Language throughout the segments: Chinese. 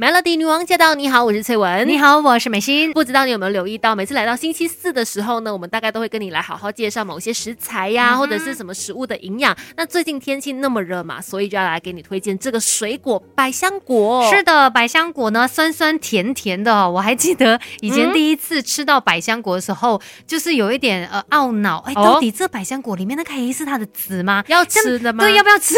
Melody 女王驾到！你好，我是翠文。你好，我是美心。不知道你有没有留意到，每次来到星期四的时候呢，我们大概都会跟你来好好介绍某些食材呀，或者是什么食物的营养。那最近天气那么热嘛，所以就要来给你推荐这个水果——百香果。是的，百香果呢，酸酸甜甜的。我还记得以前第一次吃到百香果的时候，就是有一点呃懊恼。哎，到底这百香果里面那个黑是它的籽吗？要吃的吗？对，要不要吃？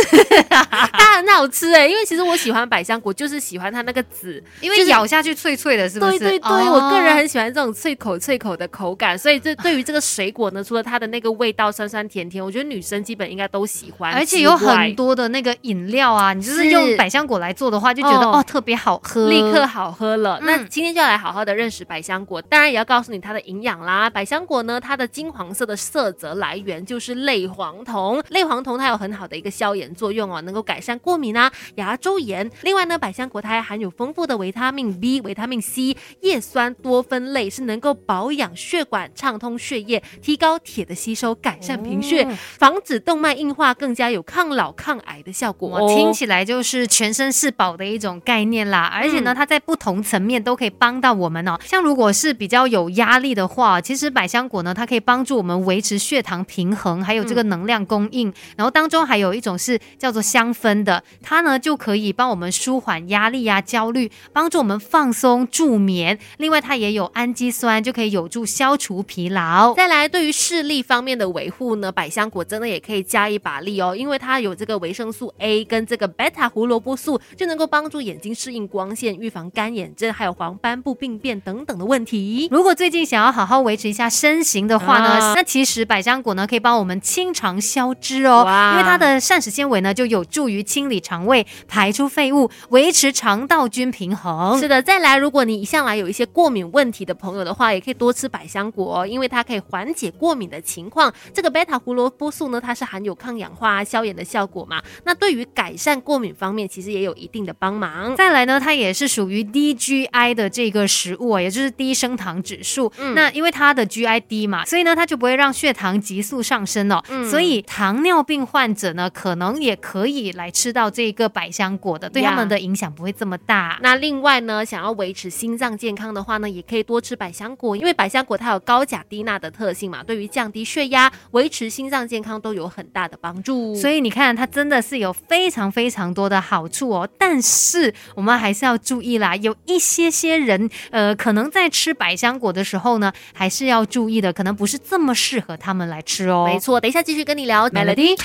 它很好吃哎，因为其实我喜欢百香果，就是喜欢它那个。籽，因为咬下去脆脆的，是不是？对对对，我个人很喜欢这种脆口脆口的口感，所以这对于这个水果呢，除了它的那个味道酸酸甜甜，我觉得女生基本应该都喜欢。而且有很多的那个饮料啊，你就是用百香果来做的话，就觉得哦特别好喝，立刻好喝了。那今天就要来好好的认识百香果，当然也要告诉你它的营养啦。百香果呢，它的金黄色的色泽来源就是类黄酮，类黄酮它有很好的一个消炎作用哦，能够改善过敏啊、牙周炎。另外呢，百香果它还含有丰富的维他命。B、维他命 C、叶酸多酚类是能够保养血管、畅通血液、提高铁的吸收、改善贫血、防止动脉硬化，更加有抗老抗癌的效果。听起来就是全身是宝的一种概念啦。而且呢，它在不同层面都可以帮到我们哦。像如果是比较有压力的话，其实百香果呢，它可以帮助我们维持血糖平衡，还有这个能量供应。然后当中还有一种是叫做香氛的，它呢就可以帮我们舒缓压力呀、焦虑，帮助我们。放松助眠，另外它也有氨基酸，就可以有助消除疲劳。再来，对于视力方面的维护呢，百香果真的也可以加一把力哦，因为它有这个维生素 A 跟这个贝塔胡萝卜素，就能够帮助眼睛适应光线，预防干眼症，还有黄斑部病变等等的问题。如果最近想要好好维持一下身形的话呢，那其实百香果呢可以帮我们清肠消脂哦，因为它的膳食纤维呢就有助于清理肠胃、排出废物、维持肠道菌平衡。是的，再来，如果你一向来有一些过敏问题的朋友的话，也可以多吃百香果，因为它可以缓解过敏的情况。这个贝塔胡萝卜素呢，它是含有抗氧化、消炎的效果嘛。那对于改善过敏方面，其实也有一定的帮忙。再来呢，它也是属于低 GI 的这个食物啊，也就是低升糖指数。嗯那因为它的 GI 低嘛，所以呢，它就不会让血糖急速上升哦。所以糖尿病患者呢，可能也可以来吃到这个百香果的，对他们的影响不会这么大。那另外呢，想要维持心脏健康的话呢，也可以多吃百香果，因为百香果它有高钾低钠的特性嘛，对于降低血压、维持心脏健康都有很大的帮助。所以你看，它真的是有非常非常多的好处哦。但是我们还是要注意啦，有一些些人，呃，可能在吃百香果的时候呢，还是要注意的，可能不是这么适合他们来吃哦。没错，等一下继续跟你聊 Melody。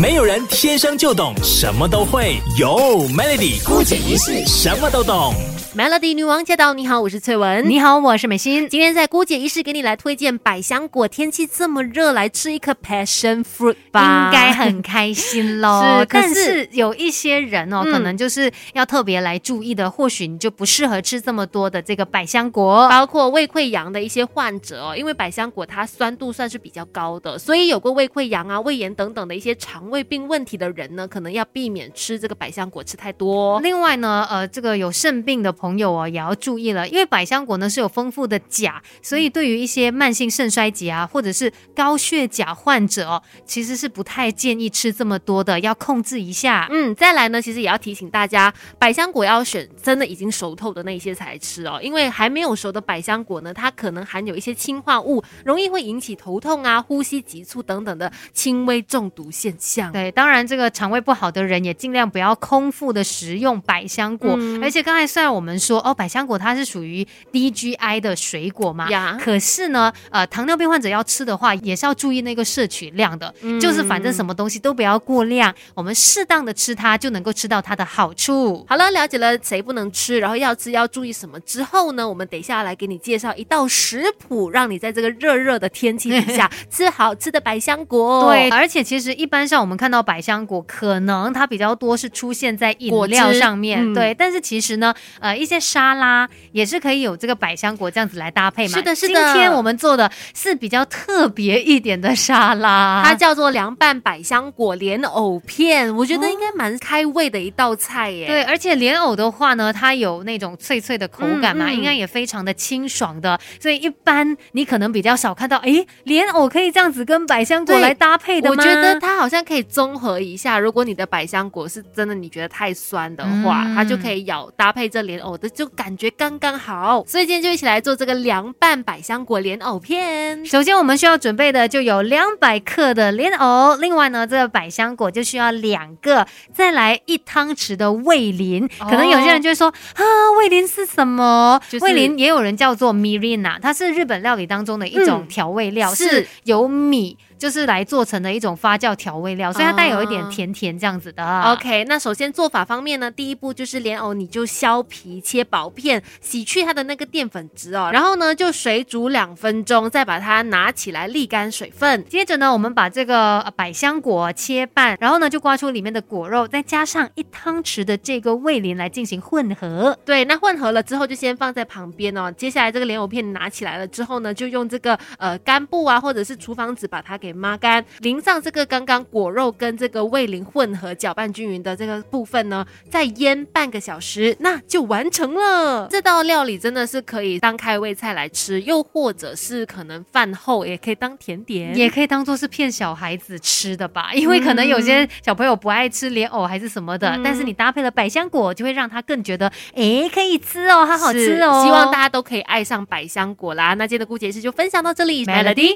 没有人天生就懂什么都会，有 Melody 孤姐一世什么都懂。Melody 女王驾到！你好，我是翠文。你好，我是美心。今天在姑姐医师给你来推荐百香果。天气这么热，来吃一颗 Passion Fruit 吧，应该很开心喽。是，但是有一些人哦，可能就是要特别来注意的，或许你就不适合吃这么多的这个百香果，包括胃溃疡的一些患者哦，因为百香果它酸度算是比较高的，所以有过胃溃疡啊、胃炎等等的一些肠胃病问题的人呢，可能要避免吃这个百香果吃太多。另外呢，呃，这个有肾病的。朋友哦，也要注意了，因为百香果呢是有丰富的钾，所以对于一些慢性肾衰竭啊，或者是高血钾患者哦，其实是不太建议吃这么多的，要控制一下。嗯，再来呢，其实也要提醒大家，百香果要选真的已经熟透的那些才吃哦，因为还没有熟的百香果呢，它可能含有一些氰化物，容易会引起头痛啊、呼吸急促等等的轻微中毒现象。对，当然这个肠胃不好的人也尽量不要空腹的食用百香果，而且刚才虽然我们。说哦，百香果它是属于低 GI 的水果嘛？呀，可是呢，呃，糖尿病患者要吃的话，也是要注意那个摄取量的，就是反正什么东西都不要过量，我们适当的吃它，就能够吃到它的好处。好了，了解了谁不能吃，然后要吃要注意什么之后呢，我们等一下来给你介绍一道食谱，让你在这个热热的天气底下 吃好吃的百香果。对，而且其实一般上我们看到百香果，可能它比较多是出现在饮料上面，对，但是其实呢，呃。一些沙拉也是可以有这个百香果这样子来搭配嘛？是的，是的。今天我们做的是比较特别一点的沙拉，它叫做凉拌百香果莲藕片，我觉得应该蛮开胃的一道菜耶。对，而且莲藕的话呢，它有那种脆脆的口感嘛，应该也非常的清爽的。所以一般你可能比较少看到，哎，莲藕可以这样子跟百香果来搭配的吗？我觉得它好像可以综合一下。如果你的百香果是真的你觉得太酸的话，它就可以咬搭配这莲藕。的，就感觉刚刚好。所以今天就一起来做这个凉拌百香果莲藕片。首先我们需要准备的就有两百克的莲藕，另外呢，这个百香果就需要两个，再来一汤匙的味淋。可能有些人就会说啊，味淋是什么？就是味淋也有人叫做 mirina，它是日本料理当中的一种嗯调味料，是是由米就是来做成的一种发酵调味料，所以它带有一点啊甜甜这样子的。OK，那首先做法方面呢，第一步就是莲藕，你就削皮切薄片，洗去它的那个淀粉质哦，然后呢就水煮两分钟，再把它拿起来沥干水分。接着呢，我们把这个呃百香果切半，然后呢就刮出里面的果肉，再加上一汤匙的这个味淋来进行混合。对，那混合了之后就先放在旁边哦。接下来这个莲藕片拿起来了之后呢，就用这个呃干布啊，或者是厨房纸把它给抹干，淋上这个刚刚果肉跟这个味淋混合搅拌均匀的这个部分呢，再腌半个小时，那就完成了。这道料理真的是可以当开胃菜来吃，又或者是可能饭后也可以当甜点。也可以当做是骗小孩子吃的吧，因为可能有些小朋友不爱吃莲藕还是什么的，嗯但是你搭配了百香果，就会让他更觉得，诶，可以吃哦，好好吃哦。希望大家都可以爱上百香果啦。那今天的姑姐是就分享到这里 Melody